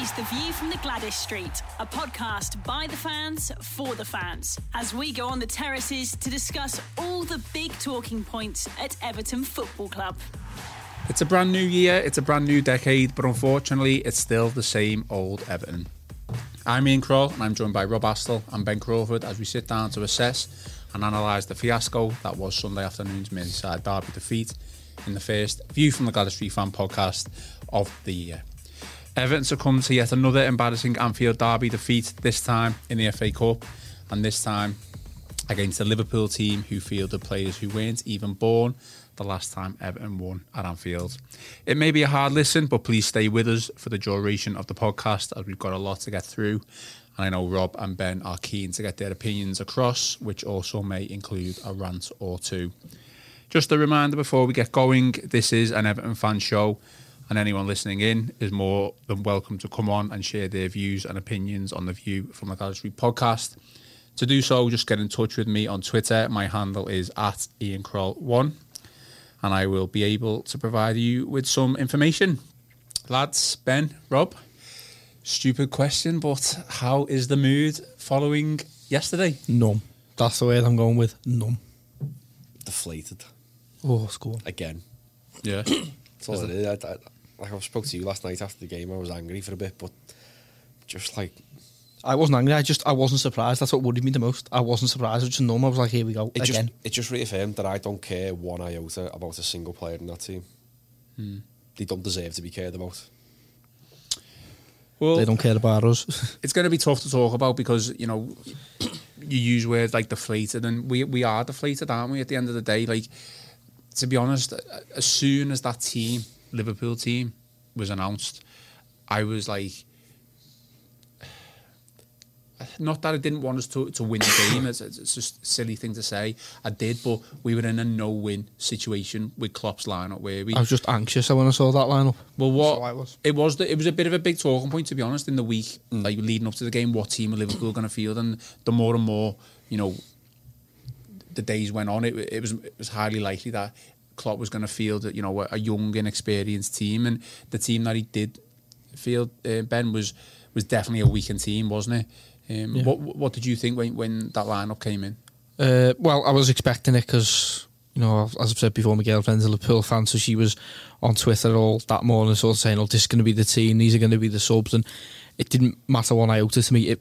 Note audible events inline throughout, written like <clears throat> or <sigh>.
Is The View from the Gwladys Street, a podcast by the fans for the fans, as we go on the terraces to discuss all the big talking points at Everton Football Club. It's a brand new year, it's a brand new decade, but unfortunately, it's still the same old Everton. I'm Ian Croll, and I'm joined by Rob Astell and Ben Crawford as we sit down to assess and analyse the fiasco that was Sunday afternoon's Merseyside derby defeat in the first View from the Gwladys Street fan podcast of the year. Everton succumbed to yet another embarrassing Anfield derby defeat, this time in the FA Cup, and this time against the Liverpool team who fielded players who weren't even born the last time Everton won at Anfield. It may be a hard listen, but please stay with us for the duration of the podcast as we've got a lot to get through. And I know Rob and Ben are keen to get their opinions across, which also may include a rant or two. Just a reminder before we get going this is an Everton fan show and anyone listening in is more than welcome to come on and share their views and opinions on the View from the Gwladys Street podcast. To do so, just get in touch with me on Twitter. My handle is at Ian Croll1, and I will be able to provide you with some information. Lads, Ben, Rob, stupid question, but how is the mood following yesterday? Numb. That's the word I'm going with. Numb. deflated Oh, score. again. Yeah. That's all it is. I, I, like I spoke to you last night after the game. I was angry for a bit, but just like I wasn't angry. I just I wasn't surprised. That's what worried me the most. I wasn't surprised. I was just numb. I was like, here we go it again. just it just reaffirmed that I don't care one iota about a single player in that team. Hmm. They don't deserve to be cared about. Well, they don't care about us. <laughs> it's going to be tough to talk about because you know you use words like deflated, and we we are deflated, aren't we? At the end of the day, like to be honest, as soon as that team, Liverpool team, was announced, I was like. Not that I didn't want us to, to win the game, it's, it's just a silly thing to say. I did, but we were in a no-win situation with Klopp's lineup, where we I was just anxious when I saw that lineup. well, what So I was. it was, the, it was a bit of a big talking point to be honest in the week, mm. like leading up to the game. What team are Liverpool going to field? And the more and more, you know, the days went on, it, it was it was highly likely that Klopp was going to field, you know, a, a young, inexperienced team, and the team that he did field, uh, Ben was was definitely a weakened team, wasn't it? Um, Yeah. What what did you think when when that lineup came in? Uh, well, I was expecting it because, you know, as I've said before, my girlfriend's a Liverpool fan, so she was on Twitter all that morning, sort of saying, "Oh, this is going to be the team. These are going to be the subs," and it didn't matter one iota to me. It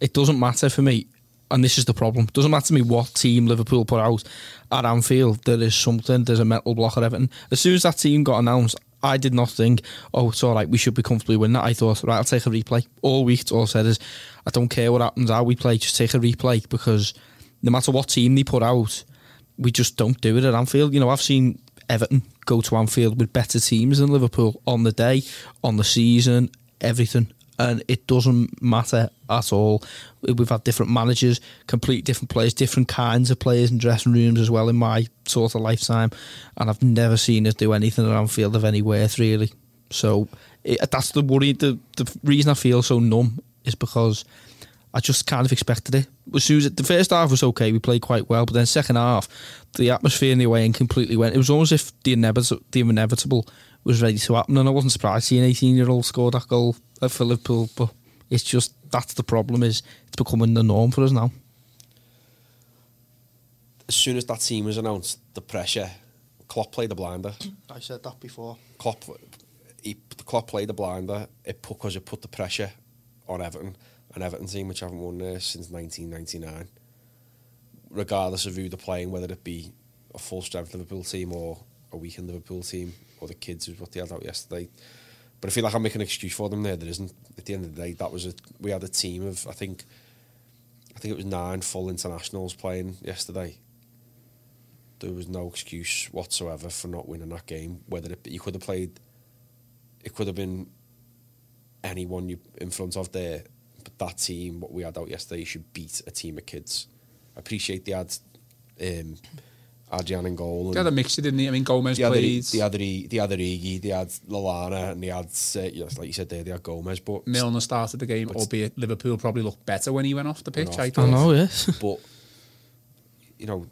it doesn't matter for me, and this is the problem. Doesn't matter to me what team Liverpool put out at Anfield. There is something. There's a mental block at Everton. As soon as that team got announced. I did not think, oh, it's all right, we should be comfortably winning that. I thought, right, I'll take a replay. All week, all said is, I don't care what happens, how we play, just take a replay because no matter what team they put out, we just don't do it at Anfield. You know, I've seen Everton go to Anfield with better teams than Liverpool on the day, on the season, everything. And it doesn't matter at all. We've had different managers, complete different players, different kinds of players in dressing rooms as well in my sort of lifetime. And I've never seen us do anything around field of any worth, really. So it, that's the worry. The, the reason I feel so numb is because I just kind of expected it. As soon as it, the first half was okay, we played quite well, but then second half, the atmosphere in the away end completely went. It was almost if the inevitable, the inevitable was ready to happen, and I wasn't surprised seeing an 18 year old score that goal for Liverpool. But it's just that's the problem is it's becoming the norm for us now. As soon as that team was announced, the pressure, Klopp played the blinder. I said that before. Klopp, he, Klopp played the blinder. It put because it put the pressure on Everton, an Everton team which haven't won there since 1999. Regardless of who they're playing, whether it be a full strength Liverpool team or a weakened Liverpool team, or the kids was what they had out yesterday. But I feel like I'm making an excuse for them there. There isn't. At the end of the day, that was a we had a team of I think I think it was nine full internationals playing yesterday. There was no excuse whatsoever for not winning that game. Whether it, you could have played, it could have been anyone you in front of there. But that team, what we had out yesterday, should beat a team of kids. I appreciate they had um, Adrian in goal. They had a mixture, didn't they? I mean, Gomez the other, played. the other, the other Iggy, they had Lallana, and they had, uh, yes, like you said there, they had Gomez, but Milner started the game, But- albeit Liverpool probably looked better when he went off the pitch. off. I I thought. know, yes. <laughs> but you know,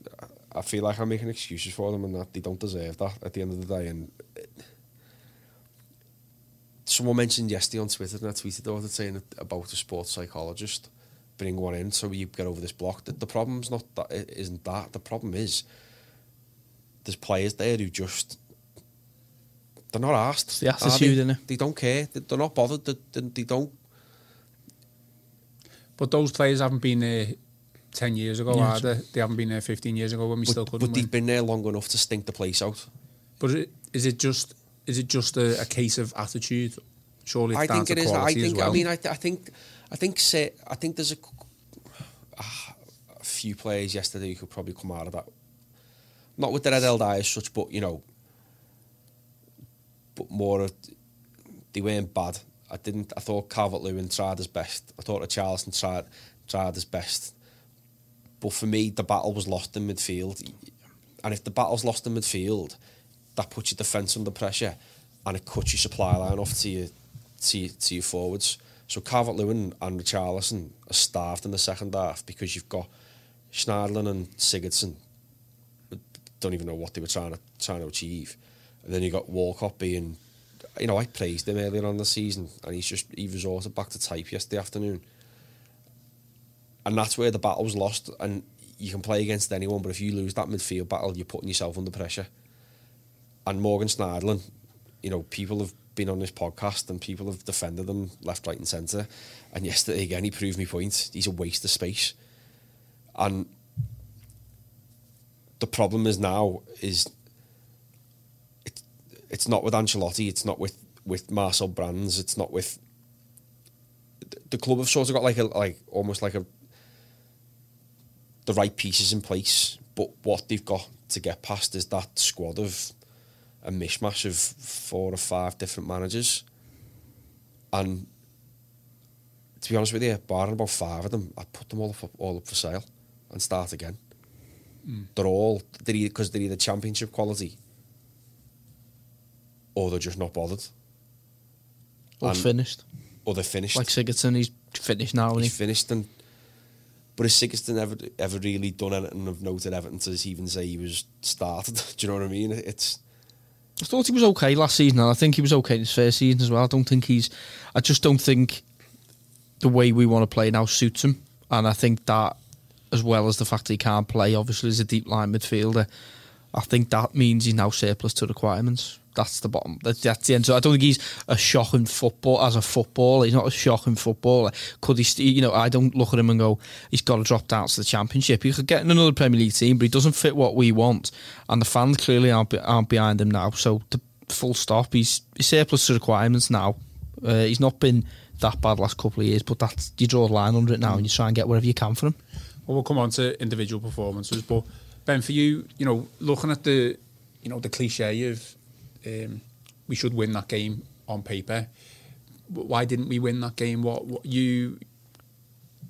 I feel like I'm making excuses for them, and that they don't deserve that at the end of the day. And it- someone mentioned yesterday on Twitter, and I tweeted about it saying about a sports psychologist. Bring one in so you get over this block. The, the problem's not that it isn't that. The problem is there's players there who just they're not asked. It's the attitude, they? innit? They don't care. They- They're not bothered. They, they, they don't. But those players haven't been there 10 years ago, Yeah, are they? They haven't been there 15 years ago when we still But, couldn't but win. they've been there long enough to stink the place out. But is it just is it just a, a case of attitude? Surely it's I think it is. I think. well. I mean, I, th- I think. I think. Say, I think there's a, a few players yesterday who could probably come out of that. Not with the red held eye as such, but you know. But more, of, they weren't bad. I didn't. I thought Calvert Lewin tried his best. I thought Charleston tried tried his best. But for me, the battle was lost in midfield. And if the battle's lost in midfield, that puts your defence under pressure and it cuts your supply line off to your, to your, to your forwards. So Calvert Lewin and Richarlison are starved in the second half because you've got Schneiderlin and Sigurdsson. Don't even know what they were trying to trying to achieve. And then you got Walcott being, you know, I praised him earlier on the season, and he's just he resorted back to type yesterday afternoon. And that's where the battle was lost. And you can play against anyone, but if you lose that midfield battle, you're putting yourself under pressure. And Morgan Schneiderlin, you know, people have been on this podcast and people have defended him left, right, and centre. And yesterday again, he proved me point. He's a waste of space. And the problem is now is it, it's not with Ancelotti, it's not with with Marcel Brands, it's not with the club have sort of got like a like almost like a the right pieces in place, but what they've got to get past is that squad of a mishmash of four or five different managers. And to be honest with you, barring about five of them, I'd put them all up, all up for sale and start again. They're all they're because they're either championship quality or they're just not bothered. Or And- finished. Or they're finished. Like Sigurdsson, he's finished now, he's he finished and but has Sigurdsson ever ever really done anything of note at Everton to even say he was started? <laughs> Do you know what I mean? It's I thought he was okay last season, and I think he was okay in his first season as well. I don't think he's. I just don't think the way we want to play now suits him, and I think that, as well as the fact that he can't play, obviously as a deep line midfielder, I think that means he's now surplus to requirements. That's the bottom. That's, that's the end. So I don't think he's a shocking football as a footballer. He's not a shocking footballer. Could he? St- you know, I don't look at him and go, he's got to drop down to the championship. He could get in another Premier League team, but he doesn't fit what we want. And the fans clearly aren't, be- aren't behind him now. So the full stop. He's, he's surplus to requirements now. Uh, he's not been that bad last couple of years, but that's you draw a line under it now and you try and get whatever you can for him. Well, we'll come on to individual performances, but Ben, for you, you know, looking at the, you know, the cliche of um, we should win that game on paper. Why didn't we win that game? What, what you,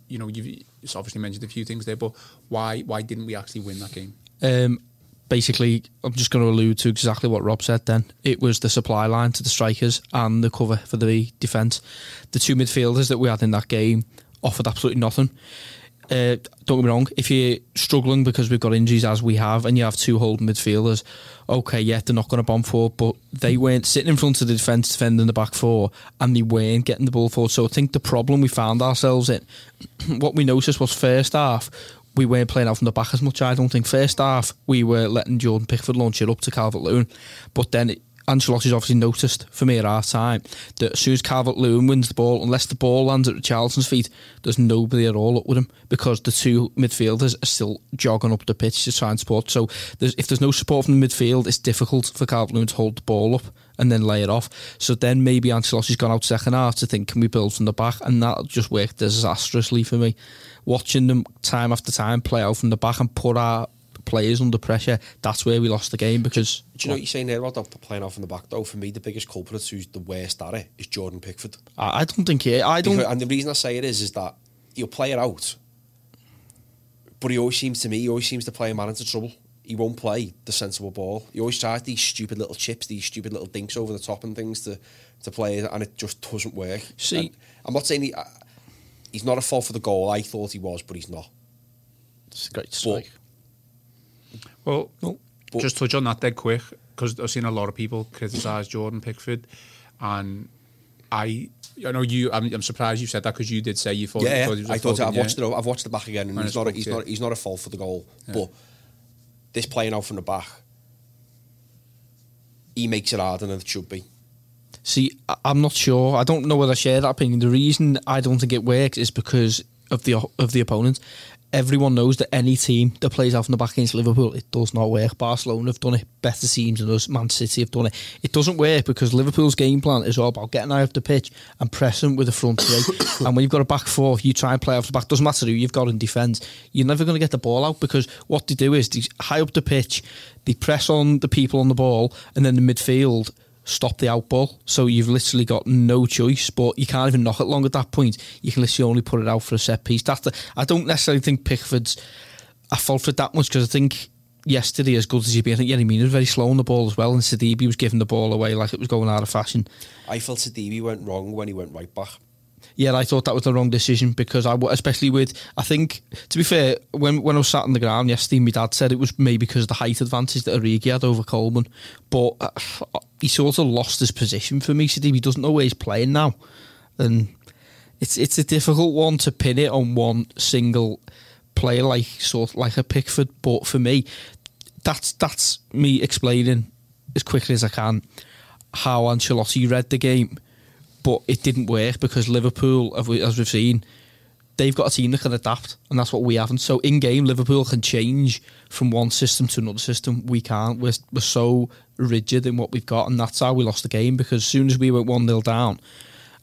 you know, you've obviously mentioned a few things there, but why why didn't we actually win that game? Um, basically, I'm just going to allude to exactly what Rob said then. It was the supply line to the strikers and the cover for the defence. The two midfielders that we had in that game offered absolutely nothing. Uh, don't get me wrong, if you're struggling because we've got injuries as we have and you have two holding midfielders, okay, yeah, they're not going to bomb forward, but they weren't sitting in front of the defence defending the back four and they weren't getting the ball forward. So I think the problem we found ourselves in, <clears throat> what we noticed was first half, we weren't playing out from the back as much. I don't think first half we were letting Jordan Pickford launch it up to Calvert Lewin, but then it, Ancelotti's obviously noticed for me at our time that as soon as Calvert Lewin wins the ball, unless the ball lands at Charlton's feet, there's nobody at all up with him because the two midfielders are still jogging up the pitch to try and support. So there's, if there's no support from the midfield, it's difficult for Calvert Lewin to hold the ball up and then lay it off. So then maybe Ancelotti's gone out second half to think, can we build from the back? And that just worked disastrously for me. Watching them time after time play out from the back and put our players under pressure. That's where we lost the game because. Do you know what you're saying there about playing off in the back though? For me, the biggest culprit who's the worst at it is Jordan Pickford. I, I don't think he. I don't. Because, and the reason I say it is, is that he'll play it out, but he always seems to me, he always seems to play a man into trouble. He won't play the sensible ball. He always tries these stupid little chips, these stupid little dinks over the top and things to to play, and it just doesn't work. See- And I'm not saying he, uh, he's not a fault for the goal. I thought he was, but he's not. It's a great strike. Well, No. But- just touch on that dead quick because I've seen a lot of people criticise Jordan Pickford, and I, I know you. I'm, I'm surprised you said that because you did say you thought. Yeah, thought he was a I thought fucking, I've yeah. watched it. I've watched it back again, and And he's not. A, fucked, he's yeah. not. He's not a fault for the goal, but this playing out from the back, he makes it harder than it should be. See, I- I'm not sure. I don't know whether I share that opinion. The reason I don't think it works is because of the of the opponent. Everyone knows that any team that plays out from the back against Liverpool, it does not work. Barcelona have done it, better teams than us. Man City have done it. It doesn't work because Liverpool's game plan is all about getting out of the pitch and pressing with the front three. <coughs> and when you've got a back four, you try and play off the back. Doesn't matter who you've got in defence. You're never going to get the ball out because what they do is they high up the pitch, they press on the people on the ball, and then the midfield stop the out ball. So you've literally got no choice, but you can't even knock it long at that point. You can literally only put it out for a set piece. That's the, I don't necessarily think Pickford's a fault for that much because I think yesterday, as good as he'd been, I think Yerry Mina was very slow on the ball as well, and Sidibe was giving the ball away like it was going out of fashion. I felt Sidibe went wrong when he went right back. Yeah, I thought that was the wrong decision because I, especially with, I think, to be fair, when when I was sat on the ground yesterday, my dad said it was maybe because of the height advantage that Origi had over Coleman, but uh, he sort of lost his position for me. Sidibe he doesn't know where he's playing now, and it's it's a difficult one to pin it on one single player like sort like a Pickford. But for me, that's that's me explaining as quickly as I can how Ancelotti read the game, but it didn't work because Liverpool, as we- as we've seen, they've got a team that can adapt, and that's what we haven't. So in game, Liverpool can change from one system to another system. We can't. We're, we're so rigid in what we've got, and that's how we lost the game. Because as soon as we went one 0 down,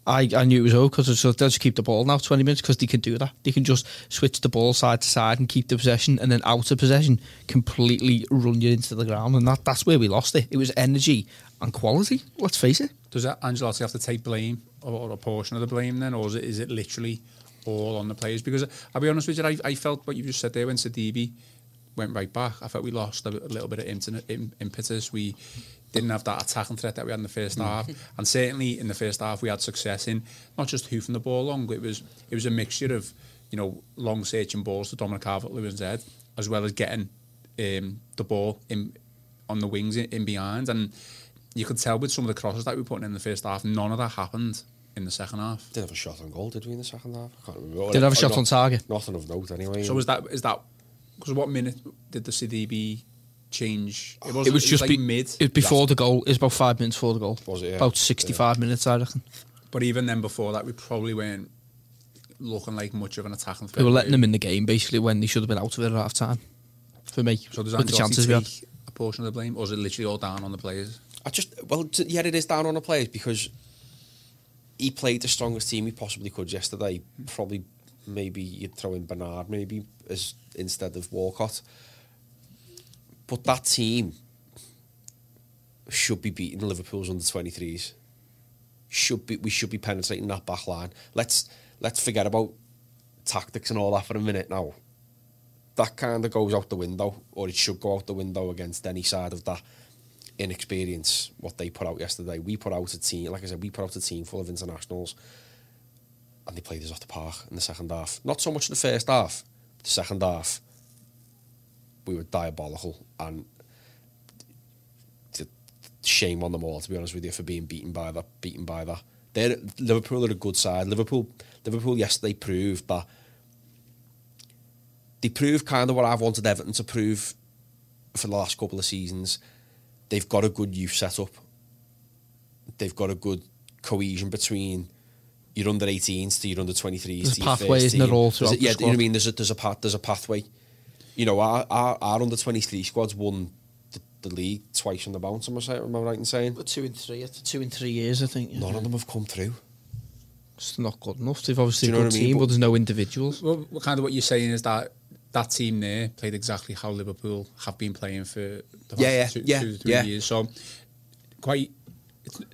I, I knew it was over because they'll just keep the ball now twenty minutes because they can do that. They can just switch the ball side to side and keep the possession, and then out of possession, completely run you into the ground, and that that's where we lost it. It was energy and quality. Let's face it. Does that Ancelotti have to take blame or, or a portion of the blame then, or is it, is it literally all on the players? Because I'll be honest with you, I, I felt what you just said there when Sidibe went right back. I felt we lost a, little bit of impetus, im, impetus. We didn't have that attacking threat that we had in the first half, <laughs> and certainly in the first half we had success in not just hoofing the ball long. It was it was a mixture of you know long searching balls to Dominic Calvert-Lewin's head, as well as getting um, the ball in on the wings in, in behind and. You could tell with some of the crosses that we were putting in the first half, none of that happened in the second half. Didn't have a shot on goal, did we in the second half? I can't remember. Did have a shot not- on target. Nothing of note anyway. So is that is that because what minute did the Sidibe change? It, It was just like be- mid, It was before the goal. It was about five minutes before the goal. Was it, yeah? About sixty-five minutes, I reckon. but even then before that, we probably weren't looking like much of an attacking threat. They were letting them in the game basically when they should have been out of it at half time. For me, So does with the chances we had. take a portion of the blame, or is it literally all down on the players? I just well, t- yeah, it is down on the players because he played the strongest team he possibly could yesterday. Probably, maybe you'd throw in Bernard maybe as instead of Walcott. But that team should be beating Liverpool's under twenty threes. Should be we should be penetrating that back line. Let's let's forget about tactics and all that for a minute now. That kind of goes out the window, or it should go out the window against any side of that inexperience. What they put out yesterday, we put out a team. Like I said, we put out a team full of internationals, and they played us off the park in the second half. Not so much in the first half. The second half, we were diabolical, and shame on them all. To be honest with you, for being beaten by that, beaten by that. They're, Liverpool are a good side. Liverpool, Liverpool yesterday proved that they proved kind of what I've wanted Everton to prove for the last couple of seasons. They've got a good youth setup. They've got a good cohesion between your under 18s to your under 23s. There's to a your pathway, isn't there, all There's throughout the Yeah, you know what I mean. There's a there's a path. There's a pathway. You know, our our, our under 23 squad's won the, the league twice on the bounce. Am I, saying, am I right in saying? two and three, after two and three years, I think. None of them have come through. It's not good enough. They've obviously Do you a know good what I mean? team, But- but there's no individuals. Well, what kind of what you're saying is that that team there played exactly how Liverpool have been playing for the last Yeah, yeah, two, yeah, two three yeah. years. So quite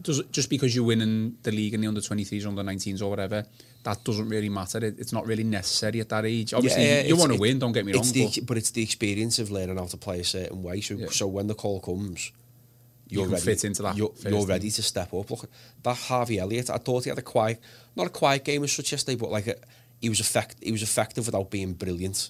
does just because you're winning the league in the under 23s, under 19s, or whatever, that doesn't really matter. It, it's not really necessary at that age. Obviously, Yeah, you want to win. Don't get me wrong. the, but but it's the experience of learning how to play a certain way. So, Yeah. so when the call comes, You you're can ready. fit into that You're, you're ready to step up. Look, that Harvey Elliott. I thought he had a quiet, not a quiet game as such yesterday, but like a, he was effect, he was effective without being brilliant.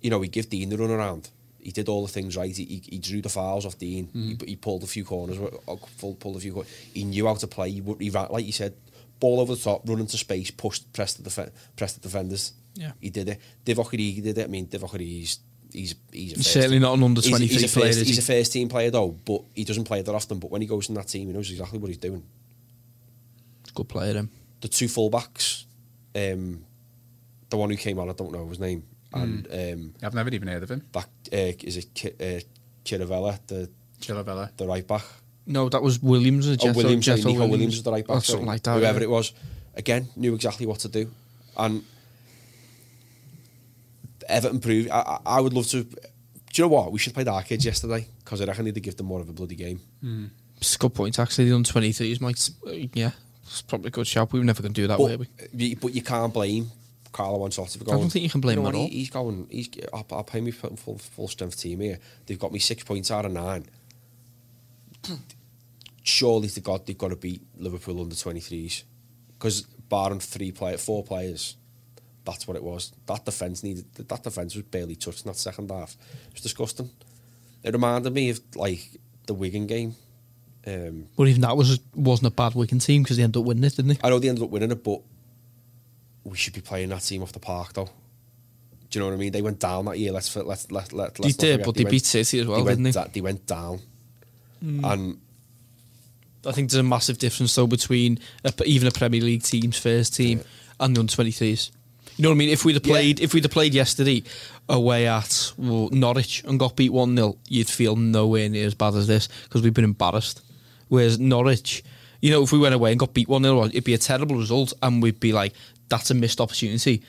You know, he gave Digne the run around. He did all the things right. He, he, he drew the fouls off Digne. Mm-hmm. He, he pulled a few corners. uh, Pulled, pulled a few. Corners. He knew how to play. He, he ran, like you said, ball over the top, run into space, pushed, pressed the def- pressed the defenders. Yeah. he did it. Divock Origi did it. I mean, Divock Origi's he's he's, a He's first certainly team- not an under he's- 23 he's a player, First, he's he? a first team player though, but he doesn't play that often. But when he goes in that team, he knows exactly what he's doing. Good player, him. The two fullbacks, um, the one who came on, I don't know his name, and um, I've never even heard of him. back uh, is it Ki- uh, Chirivella, the Chilavella. the right back. No, that was Williams. Or Oh, Williams, sorry, Jethro Neco Williams was the right back. Or something like that. Whoever yeah. it was, again knew exactly what to do, and Everton proved. I, I I would love to. Do you know what? We should play the kids yesterday because I reckon they'd give them more of a bloody game. It's a good point, actually. The under 23s might. uh, Yeah, it's probably a good shout. We were never going to do that, were we? you- but you can't blame Carlo Ancelotti for I don't think you can blame know him at all. He's going. He's. I'll, I'll pay me full, full strength team here. They've got me six points out of nine. Surely to God, they've got to beat Liverpool under twenty threes because barring three player, four players, that's what it was. That defense needed. That defense was barely touched in that second half. It was disgusting. It reminded me of like the Wigan game. Um, But even that was wasn't a bad Wigan team because they ended up winning it, didn't they? I know they ended up winning it, but we should be playing that team off the park, though. Do you know what I mean? They went down that year. Let's let's let let. They let's did, but they went- beat City as well, they didn't they? da- they went down, hmm. and I think there's a massive difference though between a, even a Premier League team's first team and the under 23s. You know what I mean? If we'd have Yeah. played, if we'd have played yesterday away at well, Norwich and got beat one 0 you'd feel nowhere near as bad as this because we've been embarrassed. Whereas Norwich, you know, if we went away and got beat one 0 it'd be a terrible result, and we'd be like, "That's a missed opportunity."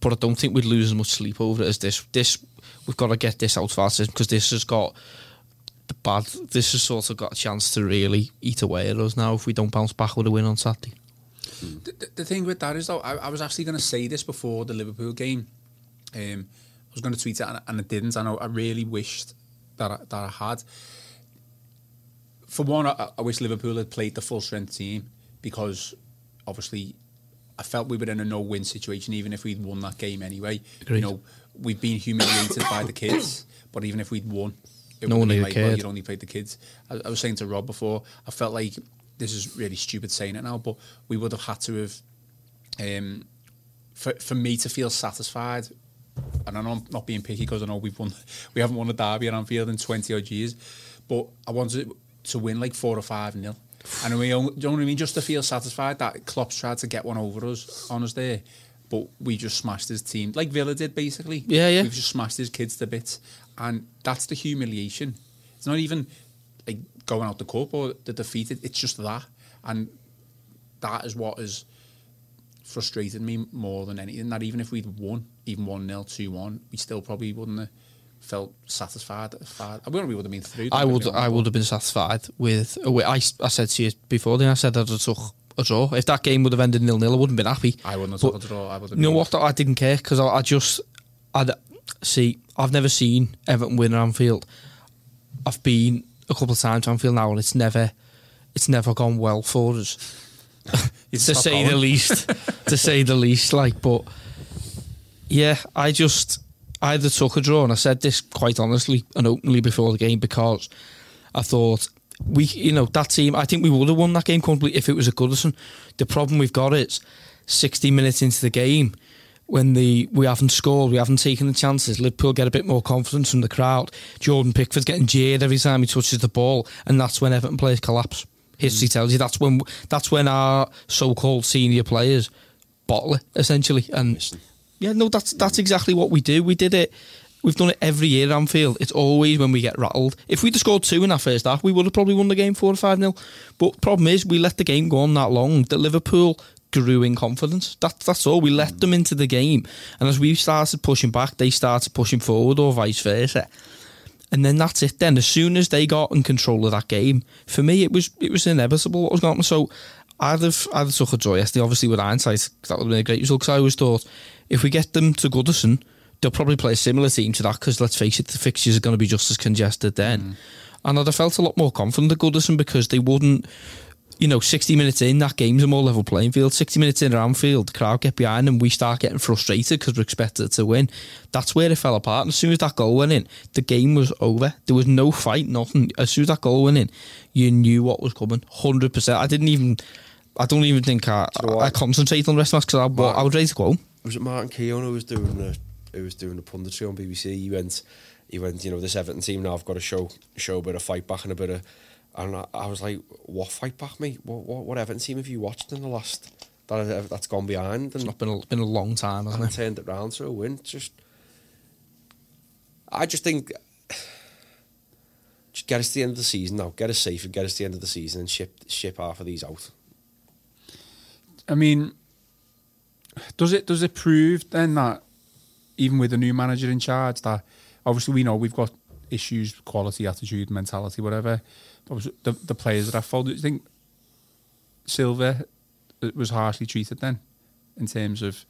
But I don't think we'd lose as much sleep over it as this. This we've got to get this out fast because this has got the bad. This has sort of got a chance to really eat away at us now if we don't bounce back with a win on Saturday. The, the- the thing with that is, though, I, I was actually going to say this before the Liverpool game. Um, I was going to tweet it and, and I didn't. I, I really wished that I, that I had. For one, I, I wish Liverpool had played the full strength team because obviously I felt we were in a no win situation, even if we'd won that game anyway. Agreed. You know, we've been humiliated by the kids, but even if we'd won, it No would be like, well, you'd only played the kids. I, I was saying to Rob before, I felt like this is really stupid saying it now, but we would have had to have, um, for for me to feel satisfied. And I know I'm not being picky because I know we've won, <laughs> we haven't won a derby at Anfield in twenty odd years, but I wanted to win like four or five nil. And we, do you know what I mean? Just to feel satisfied that Klopp's tried to get one over us on us there, but we just smashed his team like Villa did basically. Yeah, yeah. We've just smashed his kids to bits, and that's the humiliation. It's not even like going out the cup or the defeat. It's just that, and that is what has frustrated me more than anything. That even if we'd won, even one 0 two one, we still probably wouldn't have felt satisfied. I wouldn't we would have been through. I would, I would have been satisfied with. Uh, a. I, I said to you before, then I said I'd have took a draw. If that game would have ended nil nil, I wouldn't have been happy. I wouldn't have But took a draw. I would have You know what? I didn't care because I, I just, I see. I've never seen Everton win at Anfield. I've been a couple of times to Anfield now, and it's never, it's never gone well for us. <laughs> To say the least. <laughs> to say the least, like, but yeah, I just I either took a draw, and I said this quite honestly and openly before the game because I thought we, you know, that team. I think we would have won that game completely if it was a Goodison. The problem we've got is sixty minutes into the game. When the we haven't scored, we haven't taken the chances. Liverpool get a bit more confidence from the crowd. Jordan Pickford's getting jeered every time he touches the ball, and that's when Everton players collapse. History mm. tells you that's when that's when our so-called senior players bottle it essentially. And yeah, no, that's that's exactly what we do. We did it. We've done it every year at Anfield. It's always when we get rattled. If we'd have scored two in our first half, we would have probably won the game four or five nil. But problem is, we let the game go on that long that Liverpool grew in confidence. That, that's all. We let them into the game. And as we started pushing back, they started pushing forward or vice versa. And then that's it. Then as soon as they got in control of that game, for me it was it was inevitable what was going on. So I'd have I'd have took a draw yesterday. Obviously with hindsight, that would have been a great result. Because I always thought if we get them to Goodison, they'll probably play a similar team to that. Because let's face it, the fixtures are going to be just as congested then. And I'd have felt a lot more confident at Goodison because they wouldn't you know, 60 minutes in, that game's a more level playing field. 60 minutes in around field, the crowd get behind and we start getting frustrated because we're expected to win. That's where it fell apart. And as soon as that goal went in, the game was over. There was no fight, nothing. As soon as that goal went in, you knew what was coming. 100%. I didn't even, I don't even think I, you know what? I concentrated on the rest of the match because I, I was ready to go home. Was it Martin Keown who was doing the who was doing the punditry on BBC? He went, he went. You know, this Everton team now. I've got to show show a bit of fight back and a bit of. And I, I was like, what fight back, mate? What, what what Everton team have you watched in the last that that's gone behind and It's been a, been a long time, hasn't and it? turned it round to a win? Just, I just think. Just get us to the end of the season now. Get us safe and get us to the end of the season and ship ship half of these out. I mean, does it does it prove then that even with a new manager in charge, that obviously we know we've got issues, quality, attitude, mentality, whatever. But the the players that have followed, do you think Silva uh, was harshly treated then in terms of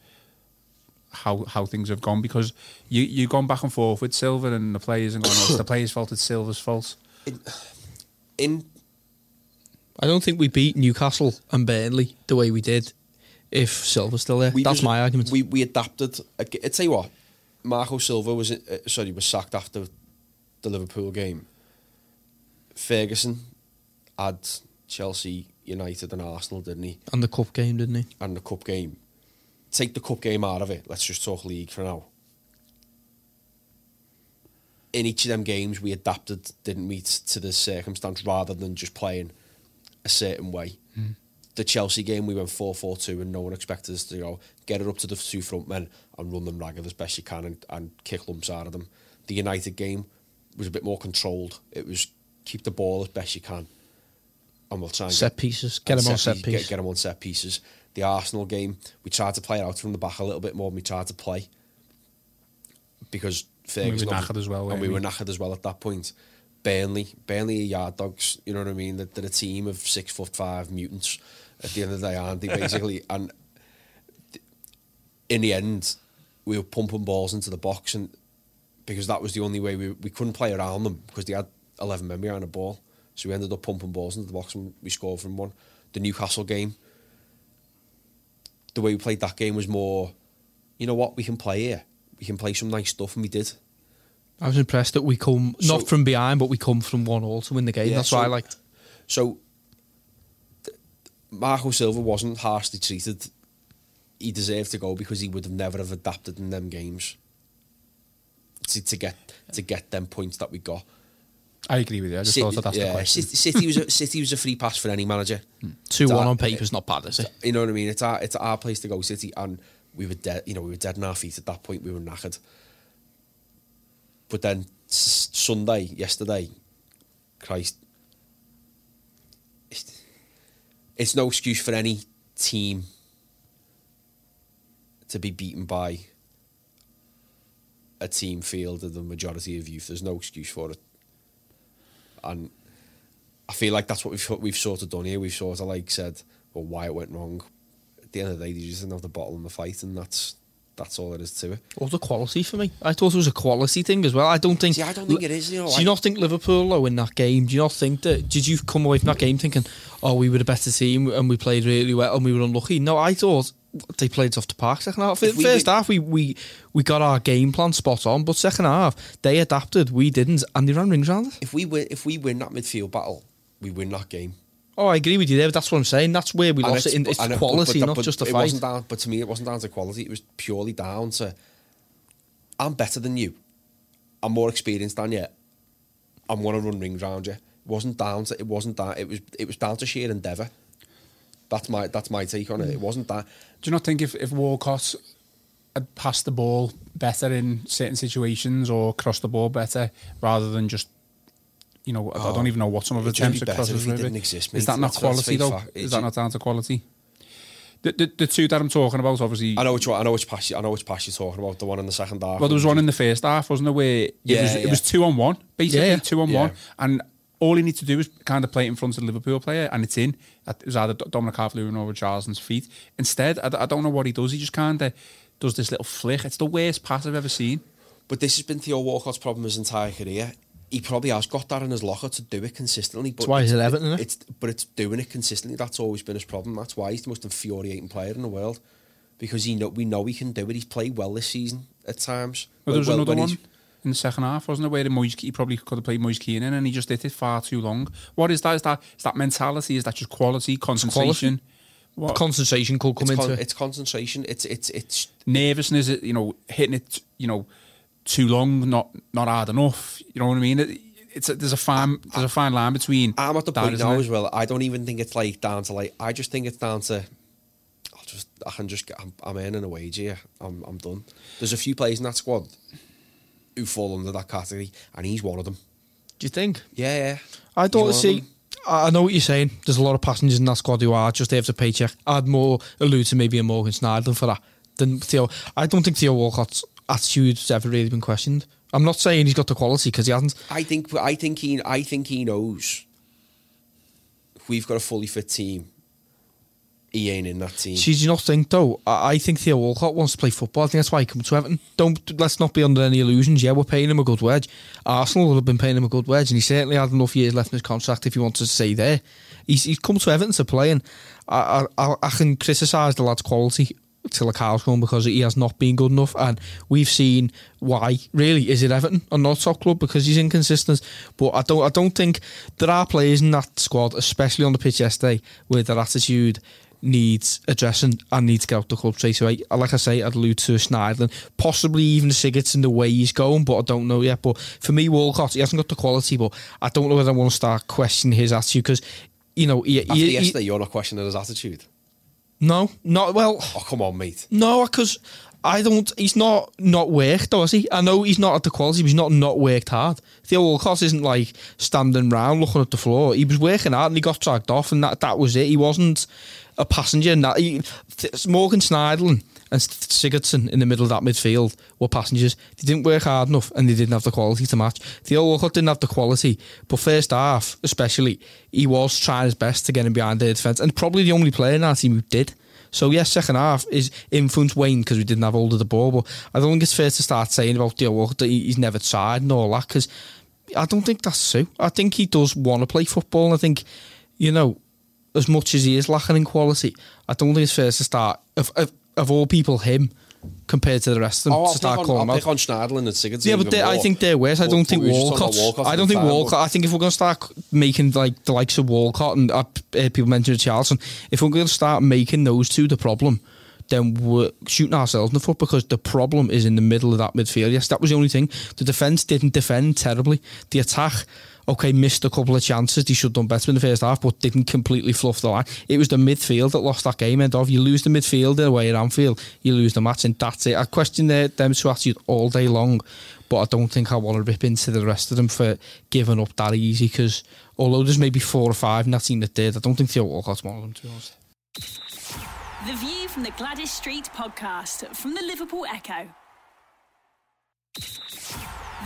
how how things have gone? Because you you've gone back and forth with Silva and the players and going, oh, the players' fault, it's Silva's fault. In I don't think we beat Newcastle and Burnley the way we did if Silva's still there. We That's my argument. We we adapted. I tell you what, Marco Silva was uh, sorry was sacked after the Liverpool game. Ferguson had Chelsea, United, and Arsenal, didn't he? and the cup game, didn't he? And the cup game. Take the cup game out of it. Let's just talk league for now. In each of them games, we adapted, didn't we, to the circumstance rather than just playing a certain way. The Chelsea game, we went 4 4 2, and no one expected us to you know, get it up to the two front men and run them ragged as best you can and, and kick lumps out of them. The United game was a bit more controlled. It was keep the ball as best you can, and we'll try and Set pieces. Get them on set piece- piece. Get, get 'em on set pieces. The Arsenal game, we tried to play it out from the back a little bit more than we tried to play because Ferguson were knackered as well, and we we? were knackered as well at that point. Burnley, Burnley are yard dogs. You know what I mean? They're, they're a team of six foot five mutants. At the end of the day, aren't they? Basically, <laughs> and in the end, we were pumping balls into the box, and because that was the only way we we couldn't play around them because they had eleven men behind the ball. So we ended up pumping balls into the box and we scored from one. The Newcastle game, the way we played that game was more, you know what, we can play here. We can play some nice stuff, and we did. I was impressed that we come So- not from behind, but we come from one all to win the game. Yeah, That's what I liked. So, th- Marco Silva wasn't harshly treated. He deserved to go because he would have never have adapted in them games to, to get to get them points that we got. I agree with you. I just thought that that's the yeah, question. City, City was a, City was a free pass for any manager. Hmm. Two It's one our- on paper's not bad, is it? You know what I mean? It's our it's our place to go, City, and we were dead. You know, we were dead in our feet at that point. We were knackered. But then Sunday, yesterday, Christ, it's, no excuse for any team to be beaten by a team field of the majority of youth. There's no excuse for it, and I feel like that's what we've we've sort of done here. We've sort of like said, well, why it went wrong. At the end of the day, they just didn't have the bottle in the fight, and that's that's all there is to it. Or the quality for me. I thought it was a quality thing as well. I don't think. See, I don't think it is, you know, Do I- you not think Liverpool though in that game? Do you not think that? Did you come away from that game thinking, "Oh, we were the better team and we played really well and we were unlucky"? No, I thought they played off the park second half. If we First half, we, we we got our game plan spot on, but second half they adapted. We didn't, and they ran rings around it. If we win, if we win that midfield battle, we win that game. Oh, I agree with you there. But that's what I'm saying. That's where we And lost it. In, it's and quality, but- not but just a fight. Wasn't down, but to me, it wasn't down to quality. It was purely down to I'm better than you. I'm more experienced than you. I'm going to run rings around you. It wasn't down to. It wasn't that. It was. It was down to sheer endeavour. That's my. That's my take on it. It wasn't that. Do you not think if, if Walcott had passed the ball better in certain situations or crossed the ball better rather than just, you know, I I don't even know what some of the attempts be crosses were. didn't exist, mate. Is that not That's- quality though? fact. Is It's that not down to quality? The, the, the two that I'm talking about, obviously. I know which one. I know which pass. I know which pass you're talking about. The one in the second half. Well, there was one in the first half, wasn't there? Where it Yeah, was yeah. it was two on one, basically Yeah, two on Yeah. one, and all he needs to do is kind of play it in front of the Liverpool player, and it's in. It was either Dominic Calvert-Lewin or Charleston's feet. Instead, I don't know what he does. He just kind of does this little flick. It's the worst pass I've ever seen. But this has been Theo Walcott's problem his entire career. He probably has got that in his locker to do it consistently. But That's why he's it's- at Everton, isn't it? It's but it's doing it consistently. That's always been his problem. That's why he's the most infuriating player in the world. Because he know we know he can do it. He's played well this season at times. Well, there was Well, another one in the second half, wasn't there, where Moise, he probably could have played Moise Kean in, and he just did it far too long. What is that? Is that is that mentality? Is that just quality, concentration? What? Concentration could come It's, into con- it. it's concentration. It's it's it's nervousness, you know, hitting it, you know, too long, not not hard enough. You know what I mean? It, it's a, there's a fine there's a fine line between. I'm at the that, point now it? as well. I don't even think it's like down to like. I just think it's down to. I'll just. I can just. Get, I'm, I'm earning a wage here. I'm. I'm done. There's a few players in that squad who fall under that category, and he's one of them. Do you think? Yeah, yeah. I He's one don't see. I I know what you're saying. There's a lot of passengers in that squad who are just there for paycheck. I'd more allude to maybe a Morgan Snyder for that than Theo. I don't think Theo Walcott's attitude has ever really been questioned. I'm not saying he's got the quality because he hasn't. I think. I think he. I think he knows. We've got a fully fit team, he ain't in that team. See, do you not think though? I, I think Theo Walcott wants to play football. I think that's why he come to Everton. Don't let's not be under any illusions. Yeah, we're paying him a good wedge. Arsenal will have been paying him a good wedge, and he certainly had enough years left in his contract if he wants to stay there. He's, he's come to Everton to play, and I, I- I can criticise the lad's quality till the cows come because he has not been good enough, and we've seen why. Really, is it Everton or not top club because he's inconsistent? But I don't I don't think there are players in that squad, especially on the pitch yesterday, where their attitude needs addressing and needs to get out the club straight away. Uh, like I say, I'd allude to Schneiderlin, possibly even Sigurdsson in the way he's going, but I don't know yet. But for me, Walcott, he hasn't got the quality, but I don't know whether I want to start questioning his attitude because, you know, he, After he- he- yesterday, you're not questioning his attitude. No, not well. Oh come on, mate. No, because I don't. He's not not worked, though, is he? I know he's not at the quality, but he's not not worked hard. Theo Walcott isn't like standing round looking at the floor. He was working hard and he got dragged off, and that that was it. He wasn't a passenger. And that he, Morgan Schneiderlin and Sigurdsson in the middle of that midfield were passengers. They didn't work hard enough, and they didn't have the quality to match. Theo Walcott didn't have the quality, but first half especially, he was trying his best to get him behind the defence, and probably the only player in our team who did. So yes, second half is influence waned because we didn't have hold of the ball. But I don't think it's fair to start saying about Theo Walcott that he's never tried and all that because I don't think that's true. I think he does want to play football. And I think you know, as much as he is lacking in quality, I don't think it's fair to start of of, of all people him compared to the rest of them Oh, to start calling pick on Schneiderlin and Sigurdsson. Yeah, but they, I think they're worse. I don't think Walcott. I don't think Walcott. I think if we're going to start making like the likes of Walcott and uh, uh, people mentioned Charlton, if we're going to start making those two the problem, then we're shooting ourselves in the foot because the problem is in the middle of that midfield. Yes, that was the only thing. The defence didn't defend terribly. The attack. Okay, missed a couple of chances. He should have done better in the first half, but didn't completely fluff the line. It was the midfield that lost that game. End of you lose the midfield away at Anfield, you lose the match, and that's it. I question them to attitude all day long, but I don't think I want to rip into the rest of them for giving up that easy. Because although there's maybe four or five in that team that did, I don't think Theo Walcott's one of them. To be honest. The View from the Gwladys Street podcast from the Liverpool Echo.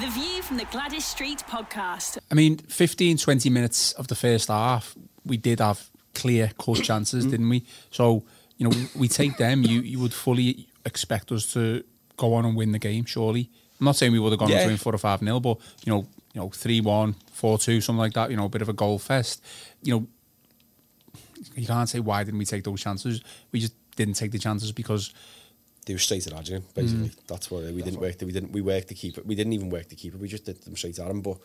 The View from the Gwladys Street podcast. I mean, 15, 20 minutes of the first half, we did have clear cut mm. chances, mm. didn't we? So, you know, we take them. You you would fully expect us to go on and win the game, surely. I'm not saying we would have gone on Yeah. to win four or five nil, but you know, you know, three one, four two, something like that. You know, a bit of a goal fest. You know, you can't say why didn't we take those chances. We just didn't take the chances because They were straight at Adrian, basically. That's what we didn't work. We didn't. We worked to keep it. We didn't even work to keep it. We just did them straight at him. But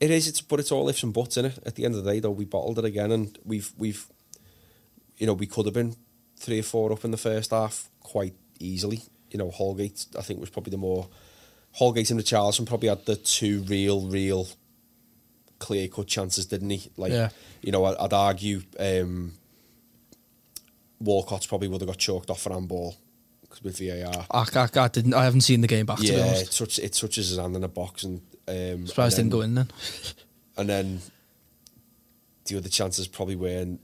it is. It's but it's all ifs and buts in it. At the end of the day, though, we bottled it again, and we've we've, you know, we could have been three or four up in the first half quite easily. You know, Holgate, I think, was probably the more Holgate and the Richarlison probably had the two real, real clear cut chances, didn't he? Like, Yeah. you know, I'd argue. Um, Walcott's probably would have got chalked off for handball with VAR. I, I, I didn't. I haven't seen the game back. to be yeah, honest, it, touch, it touches his hand in a box and um, surprised and didn't go in then. <laughs> And then the other chances probably weren't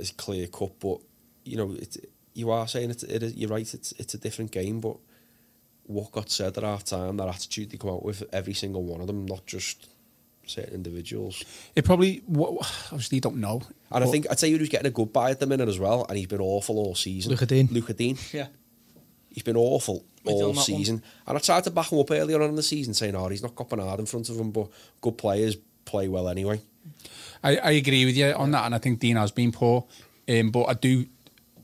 as clear cut, but you know, it, you are saying it, it you're right. It's it's a different game, but what got said at half time, that attitude they come out with, every single one of them, not just certain individuals. It probably wha- obviously you don't know. And I but- think I'd say who's getting a good buy at the minute as well, and he's been awful all season. Luca Digne. Luca Digne. Yeah. He's been awful With you all on one? season. And I tried to back him up earlier on in the season, saying, oh, he's not got Bernard in front of him, but good players play well anyway. I, I agree with you on that, and I think Digne has been poor. Um, but I do.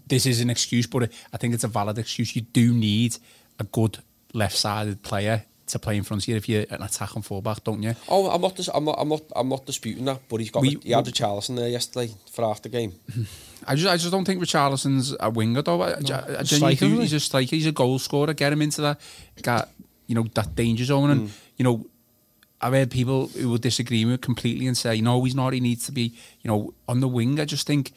This is an excuse, but I think it's a valid excuse. You do need a good left-sided player to play in front of you if you're an attacking fullback, don't you? Oh, I'm not, dis- I'm not, I'm not, I'm not disputing that, but he's got, We- he had the Charleston there yesterday for after game. <laughs> I just, I just don't think Richarlison's a winger though. I, I, I striker, do. He's a striker. He's a goal scorer. Get him into that, got you know that danger zone, and mm. you know. I've heard people who would disagree with me completely and say, no, he's not. He needs to be, you know, on the wing. I just think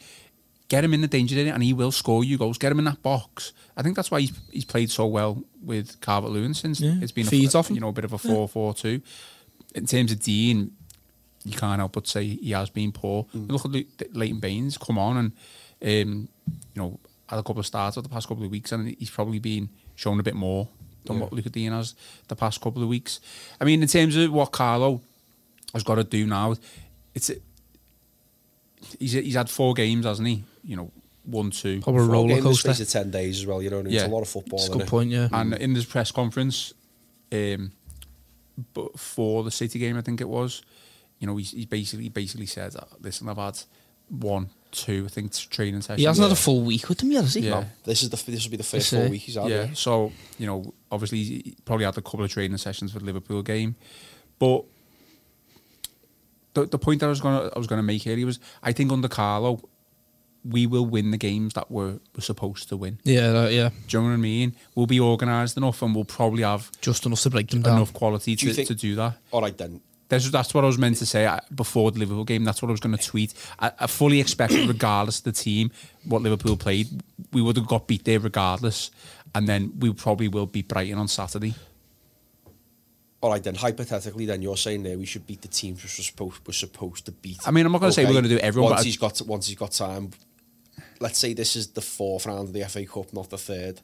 get him in the danger area and he will score you goals. Get him in that box. I think that's why he's, he's played so well with Calvert Lewin since Yeah, it's been feeds a, off him. you know a bit of a 4-4-2. In terms of Digne, you can't help but say he has been poor. Look at Le- Leighton Baines come on and um, you know had a couple of starts over the past couple of weeks, and he's probably been shown a bit more than what Luca Digne has the past couple of weeks. I mean, in terms of what Carlo has got to do now, it's he's he's had four games, hasn't he? You know, one, two, Probably a Four roller games coaster. space of 10 days as well, you know, and it's Yeah. a lot of football. That's a innit? good point, yeah. And in this press conference, um, but for the City game, I think it was, you know, he, he's basically basically said, "Uh, "Listen, I've had one, two, I think, training sessions." He hasn't Yeah. had a full week with them yet, has he? Yeah. This is the this will be the first This, full week he's had. yeah. Yeah. So you know, obviously, he probably had a couple of training sessions for the Liverpool game, but the the point that I was gonna I was gonna make earlier was I think under Carlo, we will win the games that we're, we're supposed to win. Yeah, that- yeah. Do you know what I mean? We'll be organised enough, and we'll probably have Just enough to break them down. enough quality Do to, think- to do that. All right then. That's, that's what I was meant to say uh, before the Liverpool game. That's what I was going to tweet. I, I fully expected, <coughs> regardless of the team, what Liverpool played, we would have got beat there regardless. And then we probably will beat Brighton on Saturday. All right then. Hypothetically, then you're saying there we should beat the teams we're supposed we're supposed to beat. I mean, I'm not gonna say we're gonna do everyone, Once but I- he's got once he's got time. Let's say this is the fourth round of the FA Cup, not the third,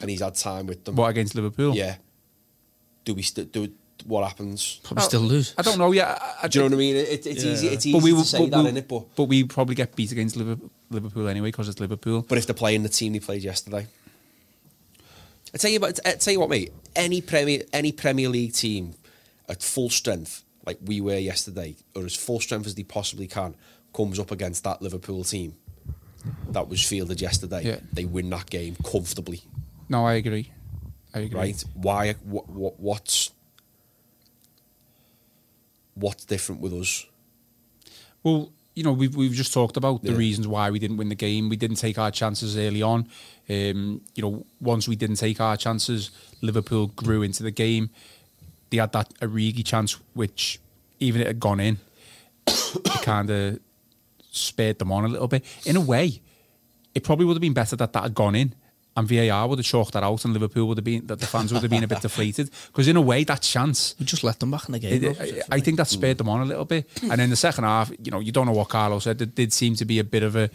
and he's had time with them. What against Liverpool? Yeah. Do we still do? What happens? Probably still lose. I don't know. Yeah, I, I, Do you know what I mean? It, it's easy. It's easy but we will, to say but that, we'll- innit? But but we probably get beat against Liverpool, Liverpool anyway because it's Liverpool. But if they're playing the team they played yesterday, I tell you what, I tell you what, mate. Any Premier any Premier League team at full strength, like we were yesterday, or as full strength as they possibly can, comes up against that Liverpool team that was fielded yesterday. Yeah. They win that game comfortably, No, I agree. I agree. right? Why? What, what? What's what's different with us? Well, you know, we've we've just talked about the reasons why we didn't win the game. We didn't take our chances early on. Um, you know, once we didn't take our chances, Liverpool grew into the game. They had that Origi chance, which even if it had gone in, <coughs> it kind of spared them on a little bit. In a way, it probably would have been better that that had gone in. And VAR would have chalked that out, and Liverpool would have been that the fans would have been a bit <laughs> deflated because in a way that chance We just let them back in the game. it. I, I think that spurred them on a little bit. And in the second half, you know, you don't know what Carlo said. There did seem to be a bit of a,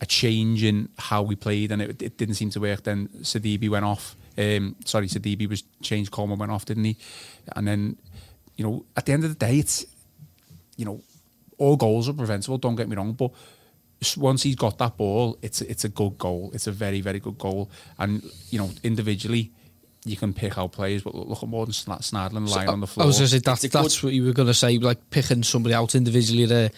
a change in how we played, and it, it didn't seem to work. Then Sidibe went off. Um, sorry, Sidibe was changed. Coleman went off, didn't he? And then, you know, at the end of the day, it's, you know, all goals are preventable. Don't get me wrong, but once he's got that ball, it's it's a good goal. It's a very very good goal. And you know, individually, you can pick out players, but look at more than Sna- Schneiderlin lying on the floor. I was going to say that, It's a that's what you were going to say, like picking somebody out individually there.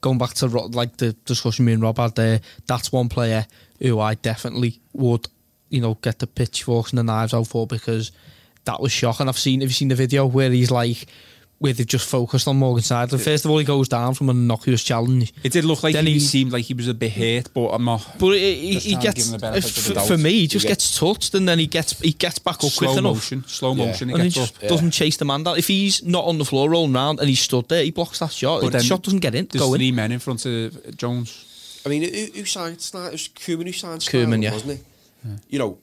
Going back to like the discussion me and Rob had there, that's one player who I definitely would, you know, get the pitchforks and the knives out for because that was shocking. I've seen, have you seen the video where he's like, where they've just focused on Morgan Schneiderlin? First of all, he goes down from a innocuous challenge. It did look like Then he, he- seemed like he was a bit hurt, but I'm not. But he, he, Just he trying to give gets him the benefit of the for, doubt. for me, he just You get- gets touched and then he gets he gets back up slow quick enough. motion, slow Yeah. motion. He and he just up. doesn't chase the man down. If he's not on the floor rolling around and he's stood there, he blocks that shot. But the then shot doesn't get in. There's Go in. three men in front of Jones. I mean, who, who signed Snyder? It was Koeman who signed Koeman, Snyder, yeah. wasn't it? You know,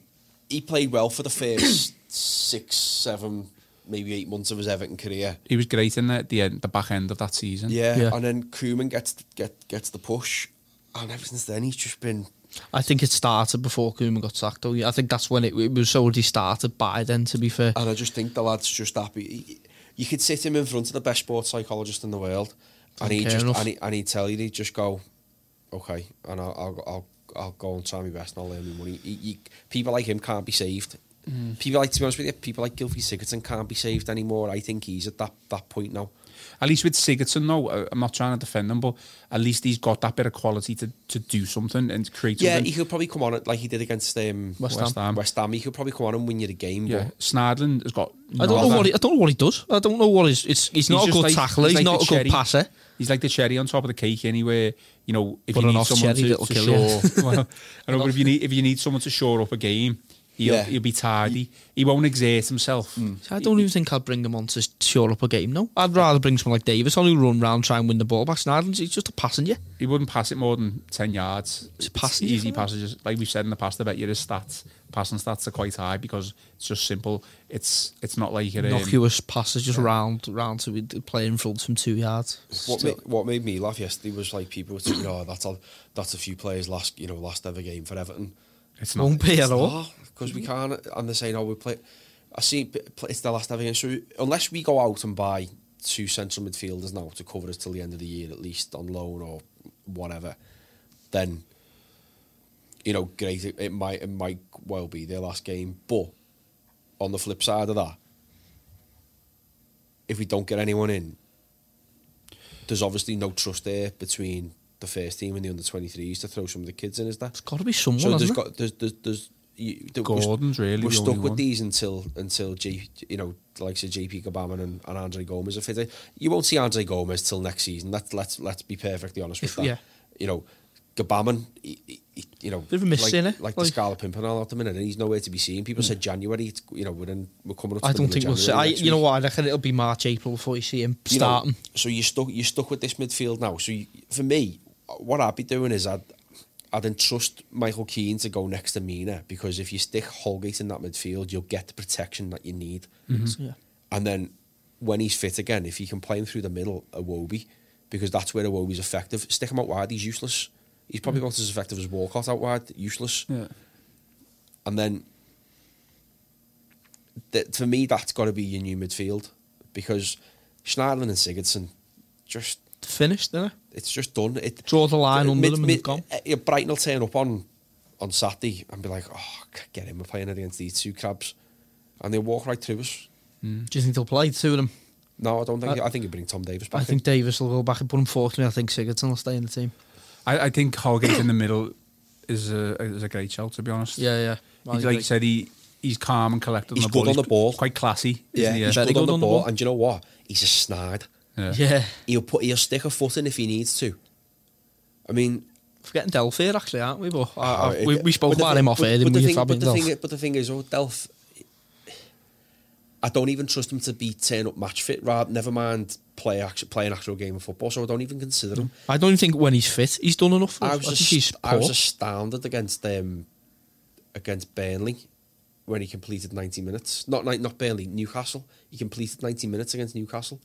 he played well for the first <coughs> six, seven, maybe eight months of his Everton career. He was great in the, the end, the back end of that season. Yeah, Yeah. and then Koeman gets get gets the push, and ever since then he's just been. I think it started before Koeman got sacked. Though I think that's when it, it was already started by then. To be fair, And I just think the lad's just happy. You could sit him in front of the best sports psychologist in the world, and Don't he care just enough. and, he, and he'd tell you, he'd just go, okay, and I'll I'll, I'll, I'll go and try my best and I'll earn my money. He, he, people like him can't be saved. Mm. People like to be honest with you, people like Gylfi Sigurdsson can't be saved anymore. I think he's at that that point now. At least with Sigurdsson, though, uh, I'm not trying to defend him, but at least he's got that bit of quality to, to do something and create Yeah, something. he could probably come on it like he did against um, West West Ham. Ham. West Ham. He could probably come on and win you the game. Yeah, But Schneiderlin has got. I don't know what he, I don't know what he does. I don't know what he's. It's, he's, not a good like- tackler. He's, like not the a good cherry. passer. He's like the cherry on top of the cake anyway. You know, if But you need someone to, that'll to kill you. shore, <laughs> well, I know, but if you need if you need someone to shore up a game, he'll Yeah. he'll be tidy. He won't exert himself. I don't even think I'd bring him on to shore up a game. No, I'd rather bring someone like Davies on who run round try and win the ball back. Schneiderlin's he's just a passenger. He wouldn't pass it more than ten yards. It's It's passing, easy isn't passages. Like we've said in the past, I bet you his stats, passing stats are quite high because it's just simple. It's it's not like it. Um, Innocuous passes just round round to the player in front from two yards. what Still- made, what made me laugh yesterday was like people were saying, "Oh, that's a that's a few players last you know last ever game for Everton." It's not. won't be at all. because we can't. And they're saying, "Oh, we play." I see it's the last ever game. So unless we go out and buy two central midfielders now to cover us till the end of the year, at least on loan or whatever, then you know, great. It, it might it might well be their last game. But on the flip side of that, if we don't get anyone in, there's obviously no trust there between the first team and the under 23s to throw some of the kids in, is there? It's got to be someone. So there's got there's there's, there's you, there- we're- Gordon's really we're stuck with one. these until until G, you know like say JP Gbamin and, and Andre Gomes are fitted. You won't see Andre Gomes till next season. Let's let's let's be perfectly honest with If- that. yeah. You know, Gbamin, you know, Bit of a miss, like, like, Like- the Scarlet Pimpernel at the minute, and he's nowhere to be seen. People mm. said January. It's, you know, we're in, we're coming up. To I don't think we'll see. I, you know what? I reckon it'll be March, April before you see him you know, starting. so you're stuck. You're stuck with this midfield now. So you, for me, what I'd be doing is I'd I'd entrust Michael Keane to go next to Mina because if you stick Holgate in that midfield, you'll get the protection that you need. Mm-hmm. Yeah. And then when he's fit again, if you can play him through the middle, Iwobi, because that's where Iwobi's effective. Stick him out wide, he's useless. He's probably mm. not as effective as Walcott out wide, useless. Yeah. And then, th- for me, that's got to be your new midfield because Schneiderlin and Sigurdsson, just Finished, isn't it? It's just done. It Draw the line under mid- them mid- they've gone. uh, yeah, Brighton will turn up on on Saturday and be like, "Oh, get him! We're playing against these two crabs," and they'll walk right through us. Do you think they'll play two of them? No, I don't think. I- I, think you bring Tom Davies back. I think Davies will go back, and put but unfortunately, I think Sigurdsson will stay in the team. I, I think Holgate in the middle is a is a great shout. To be honest, Yeah, yeah. I He's, like you said, he he's calm and collected. He's on the good ball. on the ball. quite classy. Yeah, isn't he? he's Very good on good the on the ball, ball. and do you know what? He's a snide. Yeah. yeah. He'll put. He'll stick a foot in if he needs to. I mean, Forgetting Delph here, actually, aren't we? But I, uh, I, we, we spoke but about thing- him off but- air, but didn't the we? thing- Fabian But the Delph? thing, but the thing is, oh, Delph. I don't even trust him to be turn up match fit. Rather, never mind play actual, play an actual game of football. So I don't even consider him. I don't think when he's fit, he's done enough. For I was I think just, he's I was astounded against um, against Burnley when he completed ninety minutes. Not ni- not Burnley, Newcastle. He completed ninety minutes against Newcastle.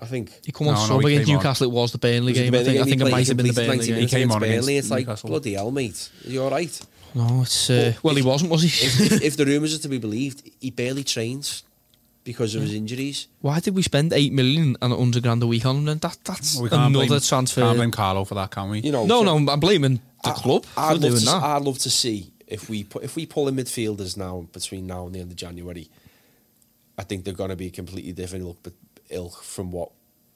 I think. He come on No, no, sub he against came on. Newcastle. It was the Burnley Was it game. I think, I game? He think it might have been the completed Burnley game. He came against on against Burnley. It's like Newcastle. bloody hell, mate. Are you all right? No, it's uh, Well, well, he wasn't, was he? if, if, if the <laughs> rumours are to be believed, he barely trains because of his injuries. Why did we spend eight million and a hundred grand a week on him? Then that that's Well, we can't another blame, transfer. Can't blame Carlo for that, can we? You know, no, so- no, I'm blaming the I- club I'd for love doing to, that. I'd love to see if we put, if we pull in midfielders now between now and the end of January. I think they're going to be completely different ilk, but ilk from what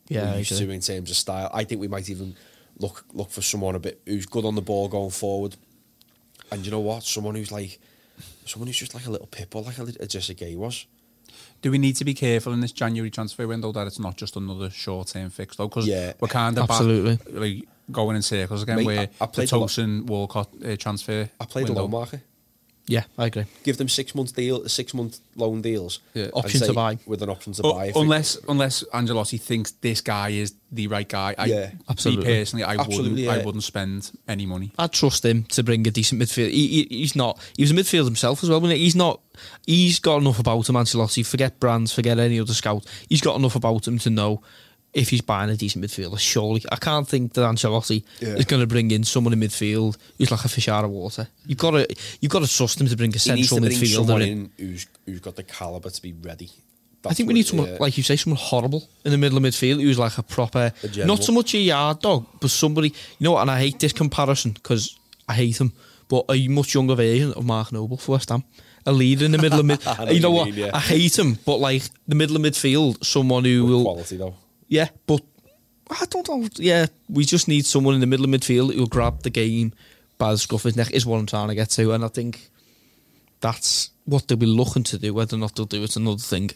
Yeah, I we're used to in terms of style. I think we might even look look for someone a bit who's good on the ball going forward. And you know what? Someone who's like someone who's just like a little pitbull, like a, a Jesse Gueye was. Do we need to be careful in this January transfer window that it's not just another short term fix though? Because Yeah. we're kind of Absolutely. back, like going in circles again. Mate, where I- I the played a lot- Tosin Walcott uh, transfer. I played window. a loan market. Yeah, I agree. Give them six months deal, six month loan deals. Yeah. and Option to buy. with an option to U- buy. if it- unless unless Ancelotti thinks this guy is the right guy. I, Yeah. Absolutely. Me personally, I Absolutely, wouldn't. yeah. I wouldn't spend any money. I trust him to bring a decent midfield. He, he, he's not. He was a midfield himself as well. Wasn't he? He's not. He's got enough about him, Ancelotti. Forget Brands. Forget any other scout. He's got enough about him to know if he's buying a decent midfielder, surely I can't think that Ancelotti Yeah. is going to bring in someone in midfield who's like a fish out of water. You've got to you've got to trust him to bring a central bring midfielder in. who's who's got the caliber to be ready. I think we need someone, yeah. like you say, someone horrible in the middle of midfield who's like a proper, A not so much a yard dog, but somebody, you know what, and I hate this comparison because I hate him, but a much younger version of Mark Noble for West Ham. A leader in the middle of mid. <laughs> Know you know what what? mean, yeah. I hate him, but like the middle of midfield, someone who will. quality though. Yeah, but I don't know. Yeah, we just need someone in the middle of midfield who'll grab the game by the scruff of his neck, is what I'm trying to get to. And I think that's what they'll be looking to do. Whether or not they'll do it's another thing. Do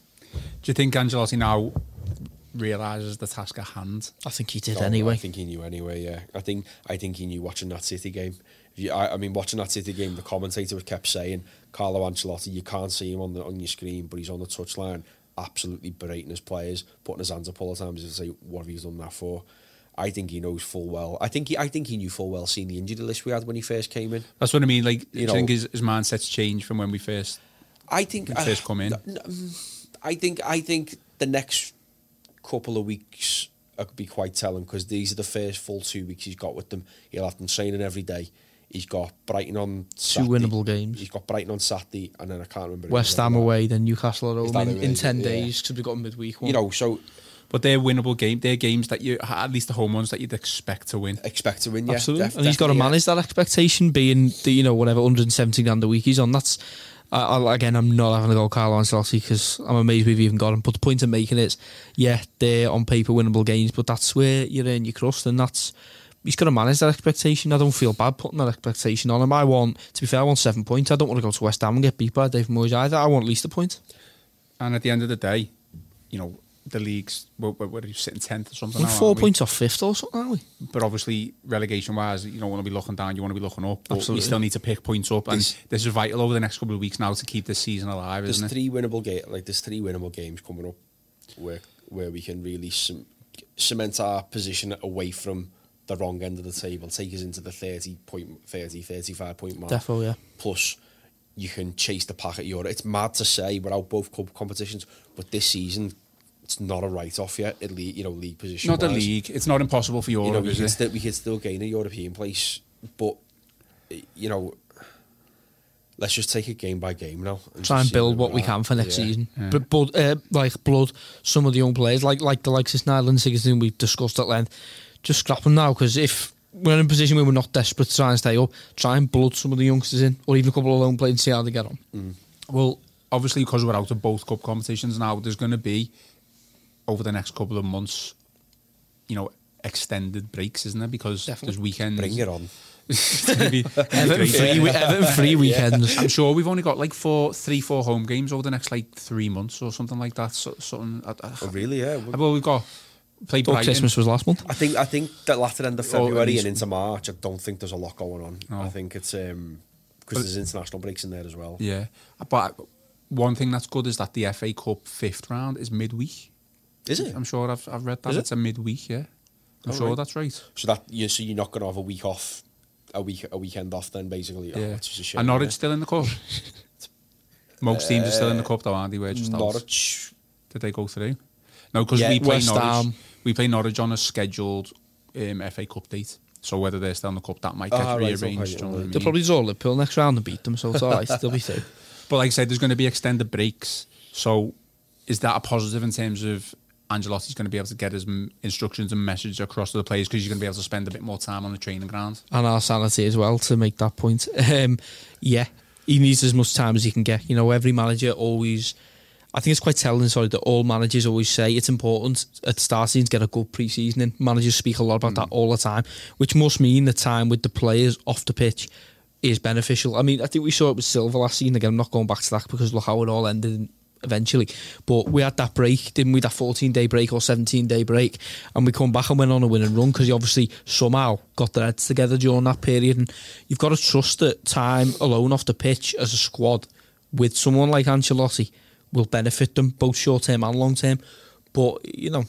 you think Ancelotti now realizes the task at hand? I think he did oh, No, anyway. I think he knew anyway. Yeah, I think I think he knew watching that City game. You, I, I mean, watching that City game, the commentator kept saying Carlo Ancelotti. You can't see him on the on your screen, but he's on the touchline, absolutely berating his players, putting his hands up all the time to say, "What have you done that for?" I think he knows full well. I think he, I think he knew full well seeing the injury list we had when he first came in. That's what I mean. Like, you know- think his, his mindset's changed from when we first I think first come in? Uh, n- n- mm, I think I think the next couple of weeks could be quite telling because these are the first full two weeks he's got with them. He'll have them training every day. He's got Brighton on Saturday. winnable games. He's got Brighton on Saturday, and then I can't remember. West Ham away, then Newcastle at home in, in ten days because we got a midweek one. You know, so But they're winnable game. They're games that you, at least the home ones, that you'd expect to win. expect to win. Yeah, absolutely. def- and he's got to definitely, yeah. manage that expectation, being the you know whatever 170 grand a week he's on. That's I, I, again, I'm not having to go Carlo Ancelotti because I'm amazed we've even got him. But the point I'm making is, yeah, they're on paper winnable games, but that's where you're in your crust, and that's he's got to manage that expectation. I don't feel bad putting that expectation on him. I want, to be fair, I want seven points. I don't want to go to West Ham and get beat by Dave Moyes either. I want at least a point. And at the end of the day, you know, the league's, we're, we're, we're sitting 10th or something. We're now, four aren't we? points off fifth or something, aren't we? But obviously, relegation wise, you don't want to be looking down, you want to be looking up. But Absolutely. you still need to pick points up. And This- this is vital over the next couple of weeks now to keep this season alive, There's isn't it? three winnable game, like there's three winnable games coming up, where where we can really cem- cement our position away from the wrong end of the table, take us into the 30 point, 30, 35 point mark. Defo, yeah. Plus, you can chase the pack at Europe. It's mad to say we're out both club competitions, but this season it's not a write off yet. At league, you know, league position. Not the league. It's not impossible for You know, we is can it? still we can still gain a European place, but you know. Let's just take it game by game now. try and build what we're we at. can for next Yeah. season. But, but uh, like blood, some of the young players, like like the likes of Nyland Sigurdsson, we've discussed at length, just scrap them now because if we're in a position where we're not desperate to try and stay up, try and blood some of the youngsters in, or even a couple of lone players and see how they get on. Mm. Well, obviously, because we're out of both cup competitions now, there's going to be over the next couple of months, you know, extended breaks, isn't there? Because Definitely. there's weekends. Bring it on. It's <laughs> Everton free, we- Everton free <laughs> weekends. I'm sure we've only got like four, three, four home games over the next like three months or something like that. So, something. I, I, Oh, really? Yeah. well, we've got play Thought Brighton. Christmas was last month. I think I think that latter end of Oh, February least- and into March, I don't think there's a lot going on. No. I think it's um because there's international breaks in there as well. Yeah, but one thing that's good is that the FA Cup fifth round is midweek. Is it? I'm sure I've, I've read that. Is it? it's a midweek, yeah. I'm Oh, sure right. that's right. So that you so you're not going to have a week off, a week a weekend off then basically. Oh, Yeah. it's just a shame, and Norwich yeah. still in the cup. <laughs> Most teams are still in the cup, though, aren't they? We're just out. Norwich. Did they go through? No, because Yeah, we play West Norwich. We play Norwich on a scheduled um, FA Cup date. So whether they're still in the cup, that might get Ah, right, rearranged. okay, do you know what I mean? They'll probably draw Liverpool next round and beat them, so it's all right. They'll be through. <laughs> But like I said, there's going to be extended breaks. So is that a positive in terms of Ancelotti's going to be able to get his instructions and message across to the players because you're going to be able to spend a bit more time on the training ground? and our sanity as well to make that point. <laughs> Um, yeah, he needs as much time as he can get. You know, every manager always. I think it's quite telling, sorry, that all managers always say it's important at the start season to get a good pre-season in. Managers speak a lot about hmm. that all the time, which must mean the time with the players off the pitch is beneficial. I mean, I think we saw it with Silva last season. Again, I'm not going back to that because look how it all ended eventually. But we had that break, didn't we? That 14 day break or 17 day break. And we come back and went on a winning run because he obviously somehow got their heads together during that period. And you've got to trust that time alone off the pitch as a squad with someone like Ancelotti will benefit them both short term and long term. But, you know,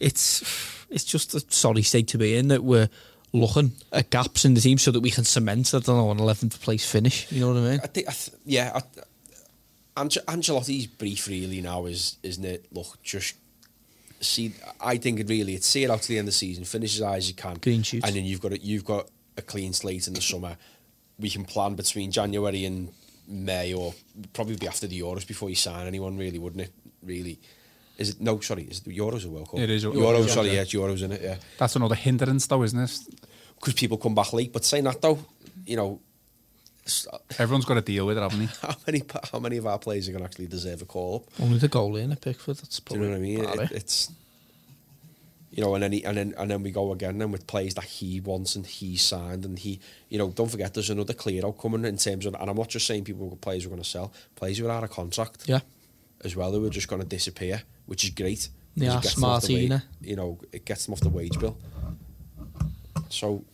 it's it's just a sorry state to be in that we're looking at gaps in the team so that we can cement, I don't know, an 11th place finish. You know what I mean? I think, I th- yeah. I, Ange- Ancelotti's brief really now is, isn't it? Look, just see. I think it really it's see it out to the end of the season, finish as high as you can, Green shoots. and then you've got a, you've got a clean slate in the summer. We can plan between January and May, or probably be after the Euros before you sign anyone. Really, wouldn't it? Really. Is it no? Sorry, is it the Euros a World Cup? It is a- Euros. Euros, sorry, yeah. yeah, it's Euros in it. Yeah, That's another hindrance, though, isn't it? because people come back late. But saying that though, you know, uh, Everyone's got to deal with it, haven't they? <laughs> how many how many of our players are going to actually deserve a call up? Only the goalie in a Pickford. That's Do probably you know what I mean? It, it. it's you know, and then he, and then and then we go again then with players that he wants and he signed and he, you know, don't forget there's another clear out coming in terms of, and I'm not just saying people players are going to sell, players who are out of contract Yeah. as well who are just going to disappear, which is great. Yeah, it gets them off the Martina. You know, it gets them off the wage bill. So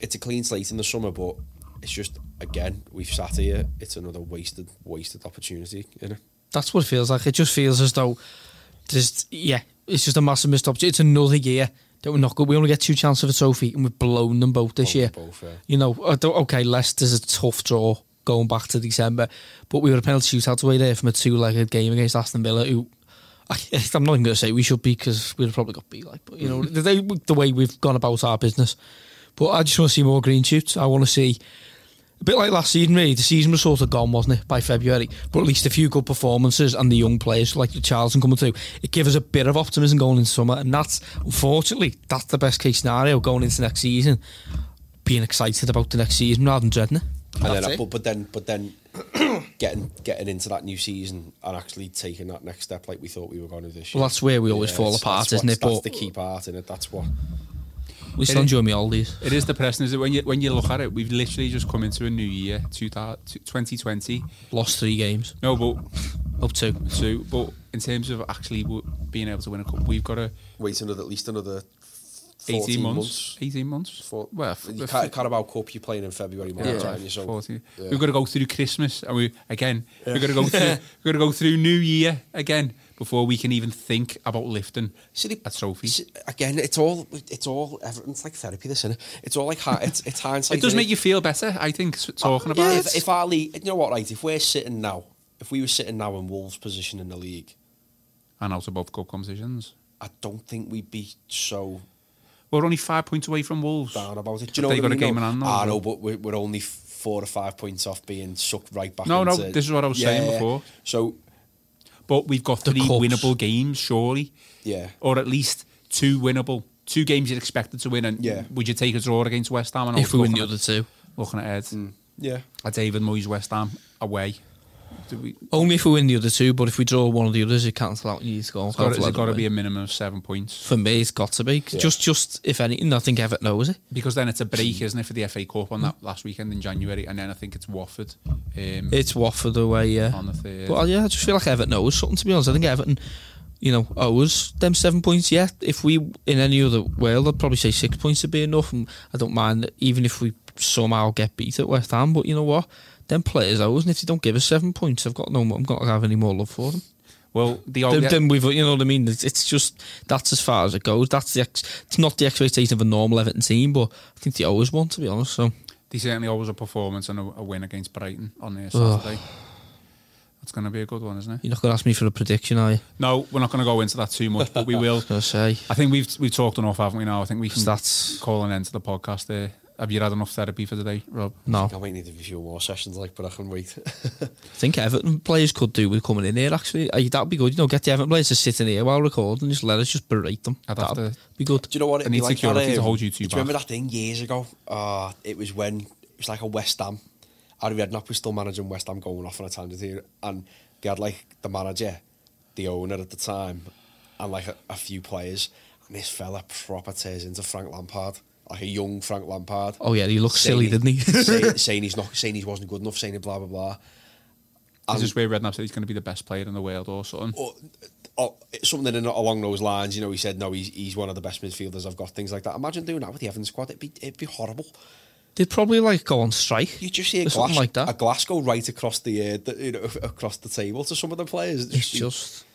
it's a clean slate in the summer, but it's just again we've sat here. It's another wasted wasted opportunity, you know. That's what it feels like. It just feels as though there's yeah, it's just a massive missed opportunity. It's another year that we're not good. We only get two chances of a trophy, and we've blown them both this Blown year. both, yeah. You know, I don't- okay, Leicester's a tough draw going back to December, but we were a penalty shootout away there from a two-legged game against Aston Villa, who. I, <laughs> I'm not even going to say we should be because we'd have probably got beat. Like, but you know, mm. the, the, the way we've gone about our business. But I just want to see more green shoots. I want to see a bit like last season, really. The season was sort of gone, wasn't it, by February? But at least a few good performances and the young players like the Charlton coming through, it gives us a bit of optimism going into summer. And that's, unfortunately, that's the best case scenario going into next season. Being excited about the next season rather than dreading it. And then, but, but then, but then, <clears throat> getting getting into that new season and actually taking that next step like we thought we were going to this year. Well, that's where we always fall apart, isn't it? That's But- the key part in it. That's what. We still It- enjoy me oldies. It is depressing, is it? When you when you look at it, we've literally just come into a new year, 2000 2020. Lost three games. No, but Up two. two. But in terms of actually being able to win a cup, we've got to Wait another at least another 18 months. months. 18 months. For, well, f- you Carabao Cup you're playing in February, March, yeah, aren't you? So 40. yeah. We've got to go through Christmas, and we again we've got to go through <laughs> we've got to go through New Year again before we can even think about lifting See, the- a trophy. again, it's all it's all everything's like therapy. This, is It's all like it's it's hindsight. It does make you feel better, I think, s- uh, talking about yeah, it. If, if our league, you know what, right? If we're sitting now, if we were sitting now in Wolves' position in the league, and out of both cup competitions. I don't think we'd be so We're only five points away from Wolves. down about it. Do you Have know they got a game No. in hand now, I know, but we're, we're only four or five points off being sucked right back. No, no, this is what I was saying before. So But we've got three cups. winnable games, surely. yeah, Or at least two winnable. Two games you're expected to win. And Yeah. would you take a draw against West Ham? And If we win the looking other two. looking at, Looking ahead. Mm. yeah. A David Moyes West Ham away. Do we, Only if we win the other two, but if we draw one of the others, it cancel out. You need to it's got, cancel to, got to be a minimum of seven points. For me, it's got to be. Yeah. Just, just if anything, I think Everton knows it. Because then it's a break, isn't it, for the FA Cup on that last weekend in January. And then I think it's Watford um, It's Watford away, yeah. on the third. But yeah, I just feel like Everton knows something. To be honest, I think Everton, you know, owes them seven points. Yeah, if we in any other world, I'd probably say six points would be enough, and I don't mind even if we somehow get beat at West Ham. But you know what? Them players us, and if they don't give us seven points, I've got no, I'm not gonna have any more love for them. well, the Then, old, then we've, you know what I mean? It's, it's just that's as far as it goes. That's the ex, it's not the expectation of a normal Everton team, but I think they always want to be honest. So they certainly always a performance and a, a win against Brighton on their. Saturday. That's going to be a good one, isn't it? you're not gonna ask me for a prediction, are you? No, we're not going to go into that too much, but we <laughs> will. I say I think we've we've talked enough, haven't we? Now I think we can that's call an end to the podcast. There, have you had enough therapy for today, Rob? no. I might need a few more sessions, like, but I can wait. <laughs> I think Everton players could do with coming in here. Actually, that'd be good. You know, get the Everton players to sit in here while recording, and just let us just berate them. I'd That'd to- be good. Do you know what? I It'd need be like security that, to um, hold you two Do you remember that thing years ago? Uh, it was when it was like a West Ham. Harry Redknapp was still managing West Ham, going off on a tangent here, and they had like the manager, the owner at the time, and like a, a few players, and this fella proper tears into Frank Lampard, like a young Frank Lampard. Oh yeah, he looked silly, didn't he? saying, saying he's not, saying he wasn't good enough, saying blah blah blah. Is this where Redknapp said he's going to be the best player in the world or something? or, or something in, along those lines. You know, he said, "No, he's he's one of the best midfielders I've got." Things like that. Imagine doing that with the Evans squad. It'd be it'd be horrible. They'd probably like go on strike. You just see a or something glass, like that. a glass go right across the, uh, the you know <laughs> across the table to some of the players. It'd It's be- just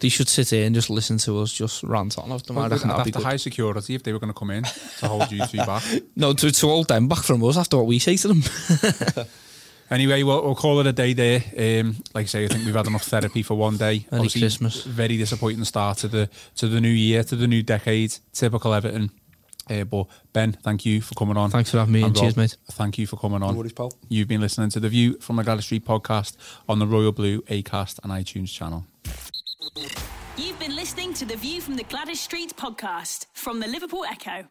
they should sit here and just listen to us just rant on. Them. I Well, reckon I'd that'd have be to good. high security if they were going to come in to hold you two back. <laughs> No, to, to hold them back from us after what we say to them. <laughs> Anyway, we'll, we'll call it a day there. Um, like I say, I think we've had enough therapy for one day. Merry Obviously, Christmas. Very disappointing start to the to the new year, to the new decade. Typical Everton. Uh, but Ben, thank you for coming on. Thanks for having me, and Rob, cheers, mate. Thank you for coming on. No worries, pal. You've been listening to the View from the Gwladys Street podcast on the Royal Blue Acast and iTunes channel. You've been listening to the View from the Gwladys Street podcast from the Liverpool Echo.